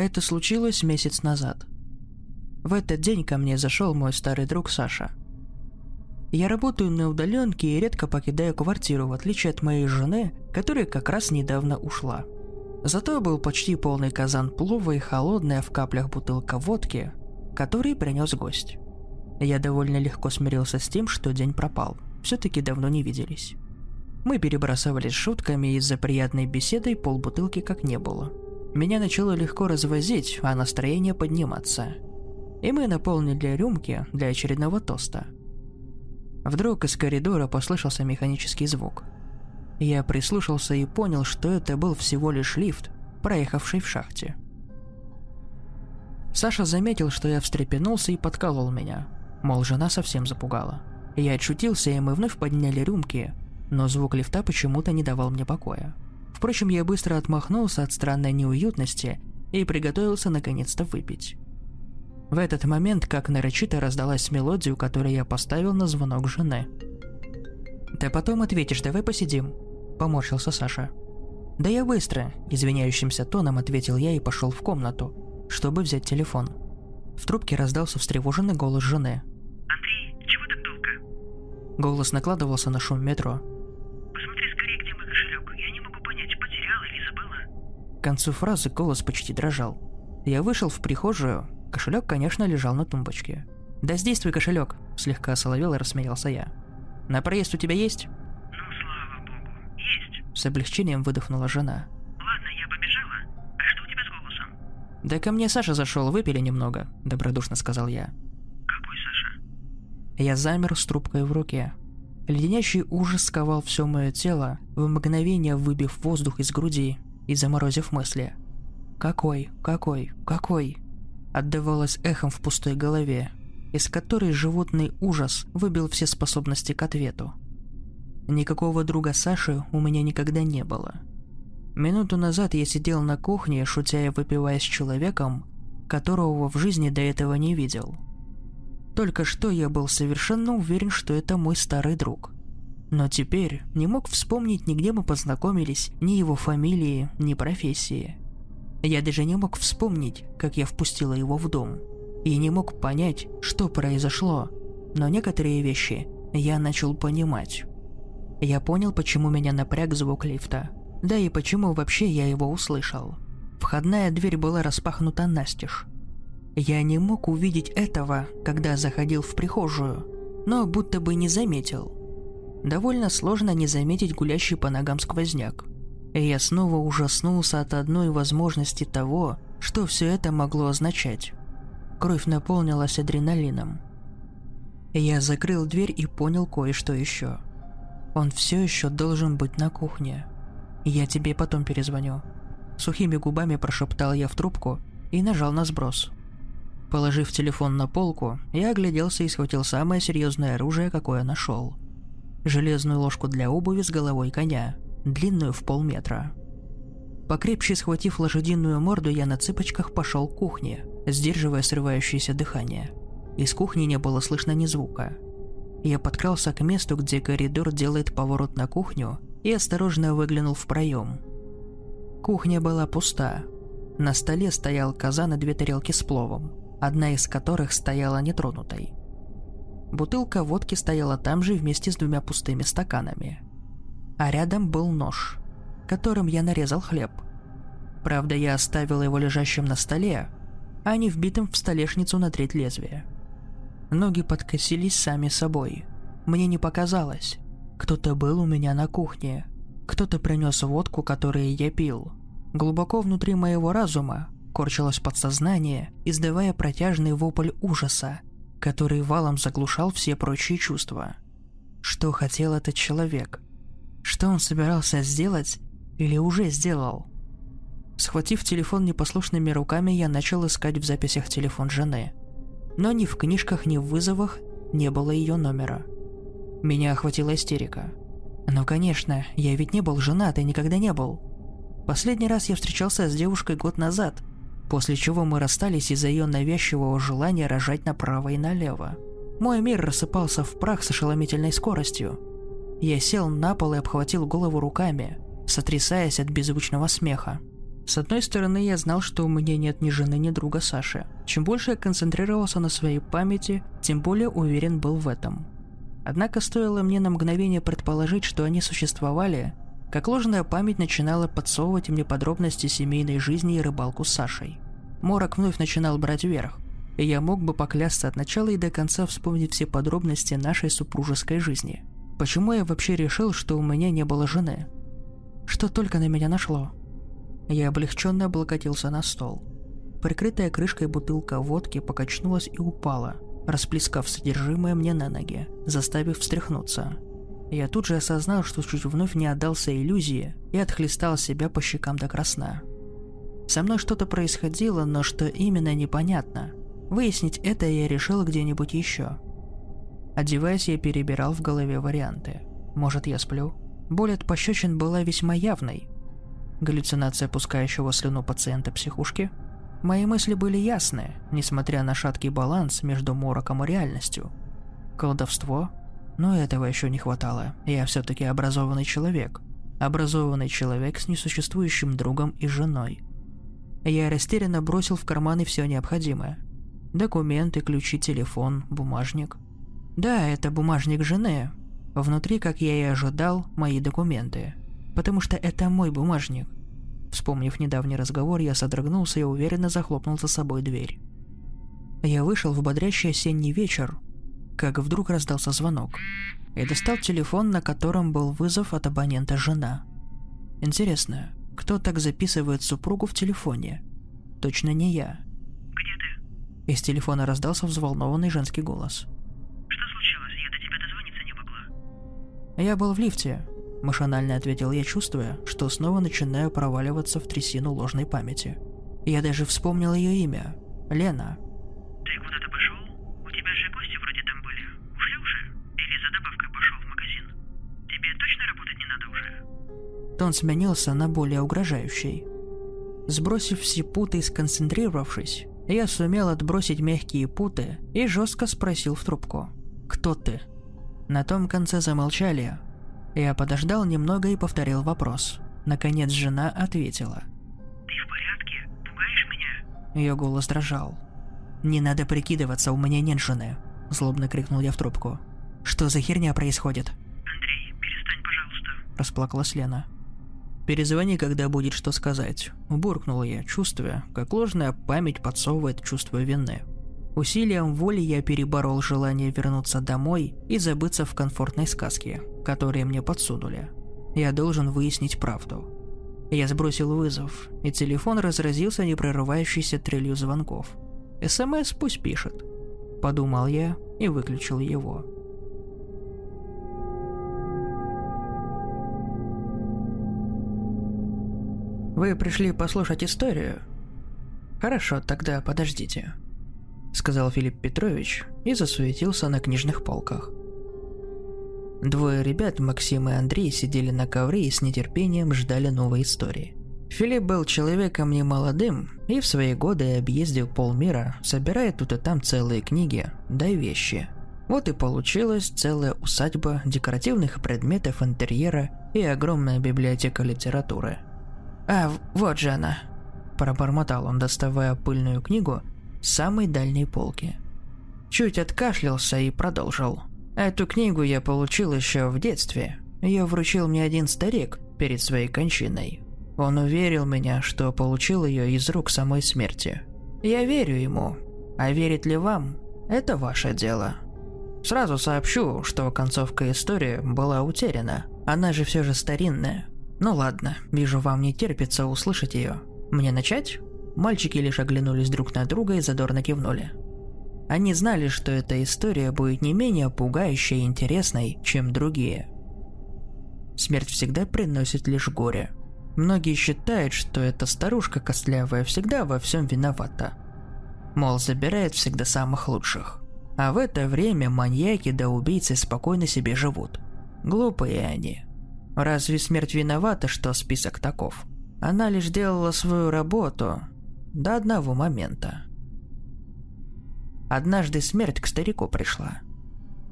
Это случилось месяц назад. В этот день ко мне зашел мой старый друг Саша. Я работаю на удаленке и редко покидаю квартиру, в отличие от моей жены, которая как раз недавно ушла. Зато был почти полный казан плова и холодная в каплях бутылка водки, который принес гость. Я довольно легко смирился с тем, что день пропал. Все-таки давно не виделись. Мы перебрасывались шутками, из-за приятной беседы полбутылки как не было. Меня начало легко развозить, а настроение подниматься. И мы наполнили рюмки для очередного тоста. Вдруг из коридора послышался механический звук. Я прислушался и понял, что это был всего лишь лифт, проехавший в шахте. Саша заметил, что я встрепенулся и подколол меня. Мол, жена совсем запугала. Я отшутился, и мы вновь подняли рюмки, но звук лифта почему-то не давал мне покоя. Впрочем, я быстро отмахнулся от странной неуютности и приготовился наконец-то выпить. В этот момент, как нарочито раздалась мелодию, которую я поставил на звонок жены. «Да потом ответишь, давай посидим», – поморщился Саша. «Да я быстро», – извиняющимся тоном ответил я и пошел в комнату, чтобы взять телефон. В трубке раздался встревоженный голос жены. «Андрей, чего так долго?» Голос накладывался на шум метро. К концу фразы голос почти дрожал. Я вышел в прихожую, кошелек, конечно, лежал на тумбочке. «Да здесь твой кошелек!» – слегка соловел и рассмеялся я. «На проезд у тебя есть?» «Ну, слава богу, есть!» С облегчением выдохнула жена. «Ладно, я побежала. А что у тебя с голосом?» «Да ко мне Саша зашел, выпили немного», – добродушно сказал я. «Какой Саша?» Я замер с трубкой в руке. Леденящий ужас сковал все мое тело, в мгновение выбив воздух из груди и заморозив мысли. «Какой? Какой? Какой?» Отдавалось эхом в пустой голове, из которой животный ужас выбил все способности к ответу. Никакого друга Саши у меня никогда не было. Минуту назад я сидел на кухне, шутя и выпивая с человеком, которого в жизни до этого не видел. Только что я был совершенно уверен, что это мой старый друг – но теперь не мог вспомнить, нигде мы познакомились, ни его фамилии, ни профессии. Я даже не мог вспомнить, как я впустила его в дом. И не мог понять, что произошло. Но некоторые вещи я начал понимать. Я понял, почему меня напряг звук лифта. Да и почему вообще я его услышал. Входная дверь была распахнута настежь. Я не мог увидеть этого, когда заходил в прихожую, но будто бы не заметил – Довольно сложно не заметить гулящий по ногам сквозняк. И я снова ужаснулся от одной возможности того, что все это могло означать. Кровь наполнилась адреналином. Я закрыл дверь и понял кое-что еще. Он все еще должен быть на кухне. Я тебе потом перезвоню. Сухими губами прошептал я в трубку и нажал на сброс. Положив телефон на полку, я огляделся и схватил самое серьезное оружие, какое нашел – железную ложку для обуви с головой коня, длинную в полметра. Покрепче схватив лошадиную морду, я на цыпочках пошел к кухне, сдерживая срывающееся дыхание. Из кухни не было слышно ни звука. Я подкрался к месту, где коридор делает поворот на кухню, и осторожно выглянул в проем. Кухня была пуста. На столе стоял казан и две тарелки с пловом, одна из которых стояла нетронутой. Бутылка водки стояла там же вместе с двумя пустыми стаканами. А рядом был нож, которым я нарезал хлеб. Правда, я оставил его лежащим на столе, а не вбитым в столешницу на треть лезвия. Ноги подкосились сами собой. Мне не показалось. Кто-то был у меня на кухне. Кто-то принес водку, которую я пил. Глубоко внутри моего разума корчилось подсознание, издавая протяжный вопль ужаса, который валом заглушал все прочие чувства. Что хотел этот человек? Что он собирался сделать или уже сделал? Схватив телефон непослушными руками, я начал искать в записях телефон жены. Но ни в книжках, ни в вызовах не было ее номера. Меня охватила истерика. Ну конечно, я ведь не был женат и никогда не был. Последний раз я встречался с девушкой год назад – после чего мы расстались из-за ее навязчивого желания рожать направо и налево. Мой мир рассыпался в прах с ошеломительной скоростью. Я сел на пол и обхватил голову руками, сотрясаясь от беззвучного смеха. С одной стороны, я знал, что у меня нет ни жены, ни друга Саши. Чем больше я концентрировался на своей памяти, тем более уверен был в этом. Однако стоило мне на мгновение предположить, что они существовали, как ложная память начинала подсовывать мне подробности семейной жизни и рыбалку с Сашей. Морок вновь начинал брать верх, и я мог бы поклясться от начала и до конца вспомнить все подробности нашей супружеской жизни. Почему я вообще решил, что у меня не было жены? Что только на меня нашло? Я облегченно облокотился на стол. Прикрытая крышкой бутылка водки покачнулась и упала, расплескав содержимое мне на ноги, заставив встряхнуться. Я тут же осознал, что чуть вновь не отдался иллюзии и отхлестал себя по щекам до красна. Со мной что-то происходило, но что именно непонятно. Выяснить это я решил где-нибудь еще. Одеваясь, я перебирал в голове варианты. Может, я сплю? Боль от пощечин была весьма явной, галлюцинация пускающего слюну пациента психушки? Мои мысли были ясны, несмотря на шаткий баланс между мороком и реальностью. Колдовство? Но этого еще не хватало. Я все-таки образованный человек. Образованный человек с несуществующим другом и женой. Я растерянно бросил в карманы все необходимое. Документы, ключи, телефон, бумажник. Да, это бумажник жены. Внутри, как я и ожидал, мои документы – потому что это мой бумажник. Вспомнив недавний разговор, я содрогнулся и уверенно захлопнул за собой дверь. Я вышел в бодрящий осенний вечер, как вдруг раздался звонок. Я достал телефон, на котором был вызов от абонента жена. Интересно, кто так записывает супругу в телефоне? Точно не я. Где ты? Из телефона раздался взволнованный женский голос. Что случилось? Я до тебя дозвониться не могла. Я был в лифте, Машинально ответил я, чувствуя, что снова начинаю проваливаться в трясину ложной памяти. Я даже вспомнил ее имя. Лена. Тон сменился на более угрожающий. Сбросив все путы и сконцентрировавшись, я сумел отбросить мягкие путы и жестко спросил в трубку. «Кто ты?» На том конце замолчали, я подождал немного и повторил вопрос. Наконец жена ответила. «Ты в порядке? Пугаешь меня?» Ее голос дрожал. «Не надо прикидываться, у меня нет жены», – злобно крикнул я в трубку. «Что за херня происходит?» «Андрей, перестань, пожалуйста», – расплакалась Лена. «Перезвони, когда будет что сказать», – буркнул я, чувствуя, как ложная память подсовывает чувство вины. Усилием воли я переборол желание вернуться домой и забыться в комфортной сказке, которые мне подсунули. Я должен выяснить правду. Я сбросил вызов, и телефон разразился непрорывающейся трелью звонков. СМС пусть пишет. Подумал я и выключил его. Вы пришли послушать историю? Хорошо, тогда подождите. – сказал Филипп Петрович и засуетился на книжных полках. Двое ребят, Максим и Андрей, сидели на ковре и с нетерпением ждали новой истории. Филипп был человеком немолодым и в свои годы объездил полмира, собирая тут и там целые книги, да и вещи. Вот и получилась целая усадьба декоративных предметов интерьера и огромная библиотека литературы. «А, вот же она!» – пробормотал он, доставая пыльную книгу самой дальней полки. Чуть откашлялся и продолжил. Эту книгу я получил еще в детстве. Ее вручил мне один старик перед своей кончиной. Он уверил меня, что получил ее из рук самой смерти. Я верю ему. А верит ли вам, это ваше дело. Сразу сообщу, что концовка истории была утеряна. Она же все же старинная. Ну ладно, вижу, вам не терпится услышать ее. Мне начать? Мальчики лишь оглянулись друг на друга и задорно кивнули. Они знали, что эта история будет не менее пугающей и интересной, чем другие. Смерть всегда приносит лишь горе. Многие считают, что эта старушка костлявая всегда во всем виновата. Мол, забирает всегда самых лучших. А в это время маньяки да убийцы спокойно себе живут. Глупые они. Разве смерть виновата, что список таков? Она лишь делала свою работу, до одного момента. Однажды смерть к старику пришла.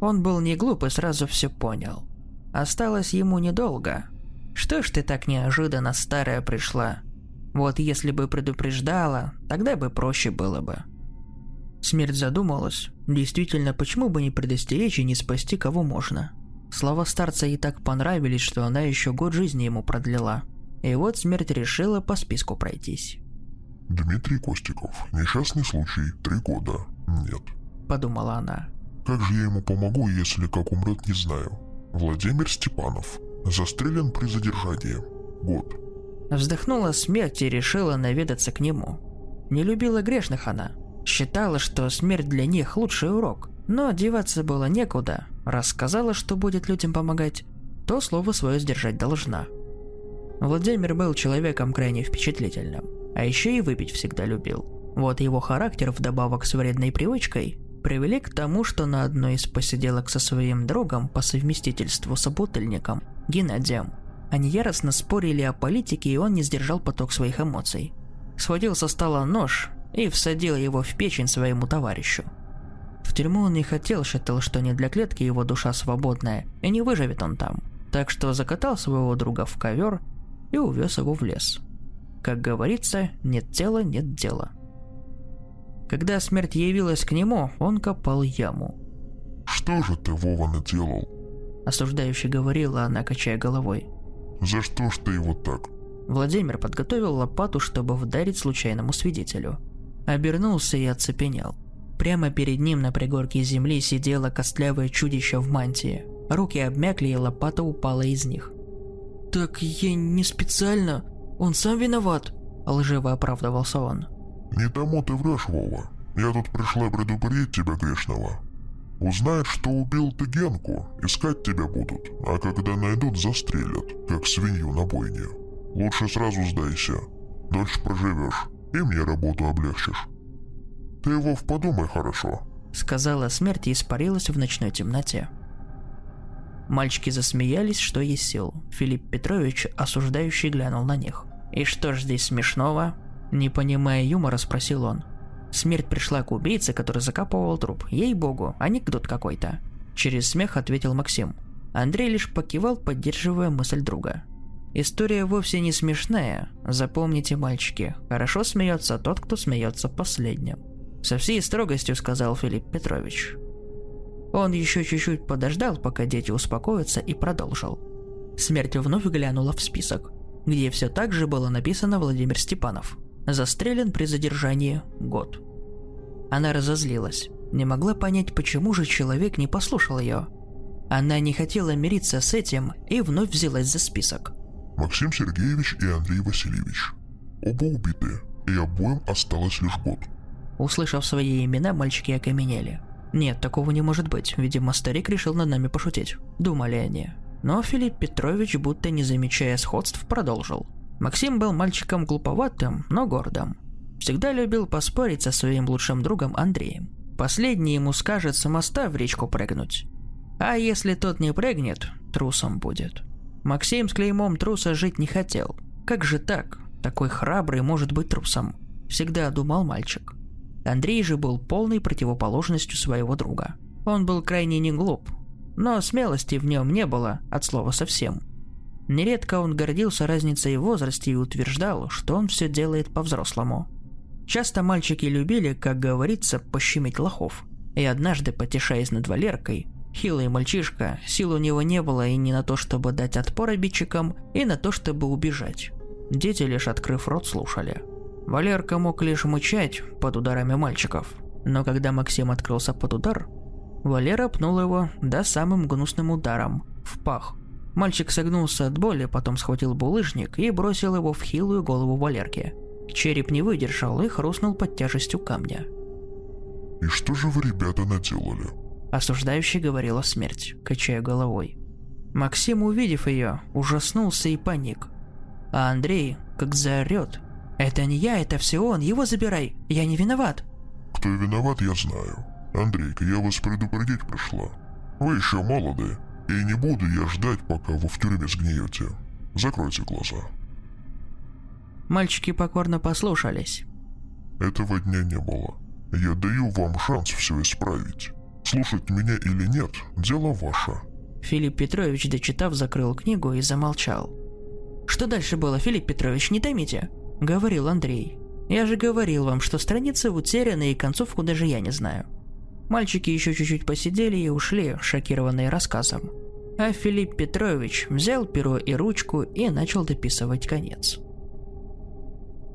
Он был не глуп и сразу все понял. Осталось ему недолго. Что ж ты так неожиданно старая пришла? Вот если бы предупреждала, тогда бы проще было бы. Смерть задумалась. Действительно, почему бы не предостеречь и не спасти кого можно? Слова старца ей так понравились, что она еще год жизни ему продлила. И вот смерть решила по списку пройтись. Дмитрий Костиков. Несчастный случай. Три года. Нет. Подумала она. Как же я ему помогу, если как умрет, не знаю. Владимир Степанов. Застрелен при задержании. Год. Вздохнула смерть и решила наведаться к нему. Не любила грешных она. Считала, что смерть для них лучший урок. Но деваться было некуда. Рассказала, что будет людям помогать, то слово свое сдержать должна. Владимир был человеком крайне впечатлительным. А еще и выпить всегда любил. Вот его характер вдобавок с вредной привычкой привели к тому, что на одной из посиделок со своим другом по совместительству собутыльником, Геннадием, они яростно спорили о политике, и он не сдержал поток своих эмоций. Схватил со стола нож и всадил его в печень своему товарищу. В тюрьму он не хотел, считал, что не для клетки его душа свободная, и не выживет он там. Так что закатал своего друга в ковер и увез его в лес. Как говорится, нет тела, нет дела. Когда смерть явилась к нему, он копал яму. «Что же ты, Вова, наделал?» Осуждающе говорила она, качая головой. «За что ж ты его так?» Владимир подготовил лопату, чтобы вдарить случайному свидетелю. Обернулся и оцепенел. Прямо перед ним на пригорке земли сидело костлявое чудище в мантии. Руки обмякли, и лопата упала из них. «Так я не специально. Он сам виноват», – лживо оправдывался он. «Не тому ты врешь, Вова. Я тут пришла предупредить тебя, грешного. Узнают, что убил ты Генку, искать тебя будут, а когда найдут, застрелят, как свинью на бойне. Лучше сразу сдайся. Дольше проживешь, и мне работу облегчишь. Ты, Вов, подумай хорошо», – сказала смерть и испарилась в ночной темноте. Мальчики засмеялись, что есть сил. Филипп Петрович, осуждающий, глянул на них. «И что ж здесь смешного?» Не понимая юмора, спросил он. Смерть пришла к убийце, который закапывал труп. Ей-богу, анекдот какой-то. Через смех ответил Максим. Андрей лишь покивал, поддерживая мысль друга. История вовсе не смешная. Запомните, мальчики, хорошо смеется тот, кто смеется последним. Со всей строгостью сказал Филипп Петрович. Он еще чуть-чуть подождал, пока дети успокоятся, и продолжил. Смерть вновь глянула в список, где все так же было написано Владимир Степанов. Застрелен при задержании год. Она разозлилась. Не могла понять, почему же человек не послушал ее. Она не хотела мириться с этим и вновь взялась за список. Максим Сергеевич и Андрей Васильевич. Оба убиты, и обоим осталось лишь год. Услышав свои имена, мальчики окаменели. Нет, такого не может быть. Видимо, старик решил над нами пошутить. Думали они. Но Филипп Петрович, будто не замечая сходств, продолжил. Максим был мальчиком глуповатым, но гордым. Всегда любил поспорить со своим лучшим другом Андреем. Последний ему скажет с моста в речку прыгнуть. А если тот не прыгнет, трусом будет. Максим с клеймом труса жить не хотел. Как же так? Такой храбрый может быть трусом. Всегда думал мальчик. Андрей же был полной противоположностью своего друга. Он был крайне не глуп, но смелости в нем не было от слова совсем. Нередко он гордился разницей в возрасте и утверждал, что он все делает по-взрослому. Часто мальчики любили, как говорится, пощемить лохов. И однажды, потешаясь над Валеркой, хилый мальчишка, сил у него не было и не на то, чтобы дать отпор обидчикам, и на то, чтобы убежать. Дети, лишь открыв рот, слушали – Валерка мог лишь мычать под ударами мальчиков, но когда Максим открылся под удар, Валера пнул его да самым гнусным ударом в пах. Мальчик согнулся от боли, потом схватил булыжник и бросил его в хилую голову Валерки. Череп не выдержал и хрустнул под тяжестью камня. «И что же вы, ребята, наделали?» Осуждающий говорила смерть, качая головой. Максим, увидев ее, ужаснулся и паник. А Андрей, как заорет, «Это не я, это все он, его забирай, я не виноват». «Кто виноват, я знаю. Андрейка, я вас предупредить пришла. Вы еще молоды, и не буду я ждать, пока вы в тюрьме сгниете. Закройте глаза». Мальчики покорно послушались. Этого дня не было. Я даю вам шанс все исправить. Слушать меня или нет, дело ваше. Филипп Петрович, дочитав, закрыл книгу и замолчал. Что дальше было, Филипп Петрович, не томите? Говорил Андрей. «Я же говорил вам, что страницы утеряны и концовку даже я не знаю». Мальчики еще чуть-чуть посидели и ушли, шокированные рассказом. А Филипп Петрович взял перо и ручку и начал дописывать конец.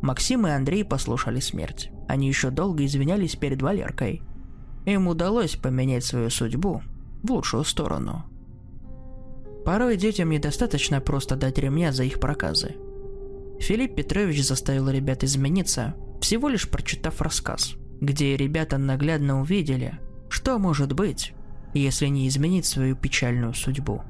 Максим и Андрей послушали смерть. Они еще долго извинялись перед Валеркой. Им удалось поменять свою судьбу в лучшую сторону. Порой детям недостаточно просто дать ремня за их проказы. Филипп Петрович заставил ребят измениться, всего лишь прочитав рассказ, где ребята наглядно увидели, что может быть, если не изменить свою печальную судьбу.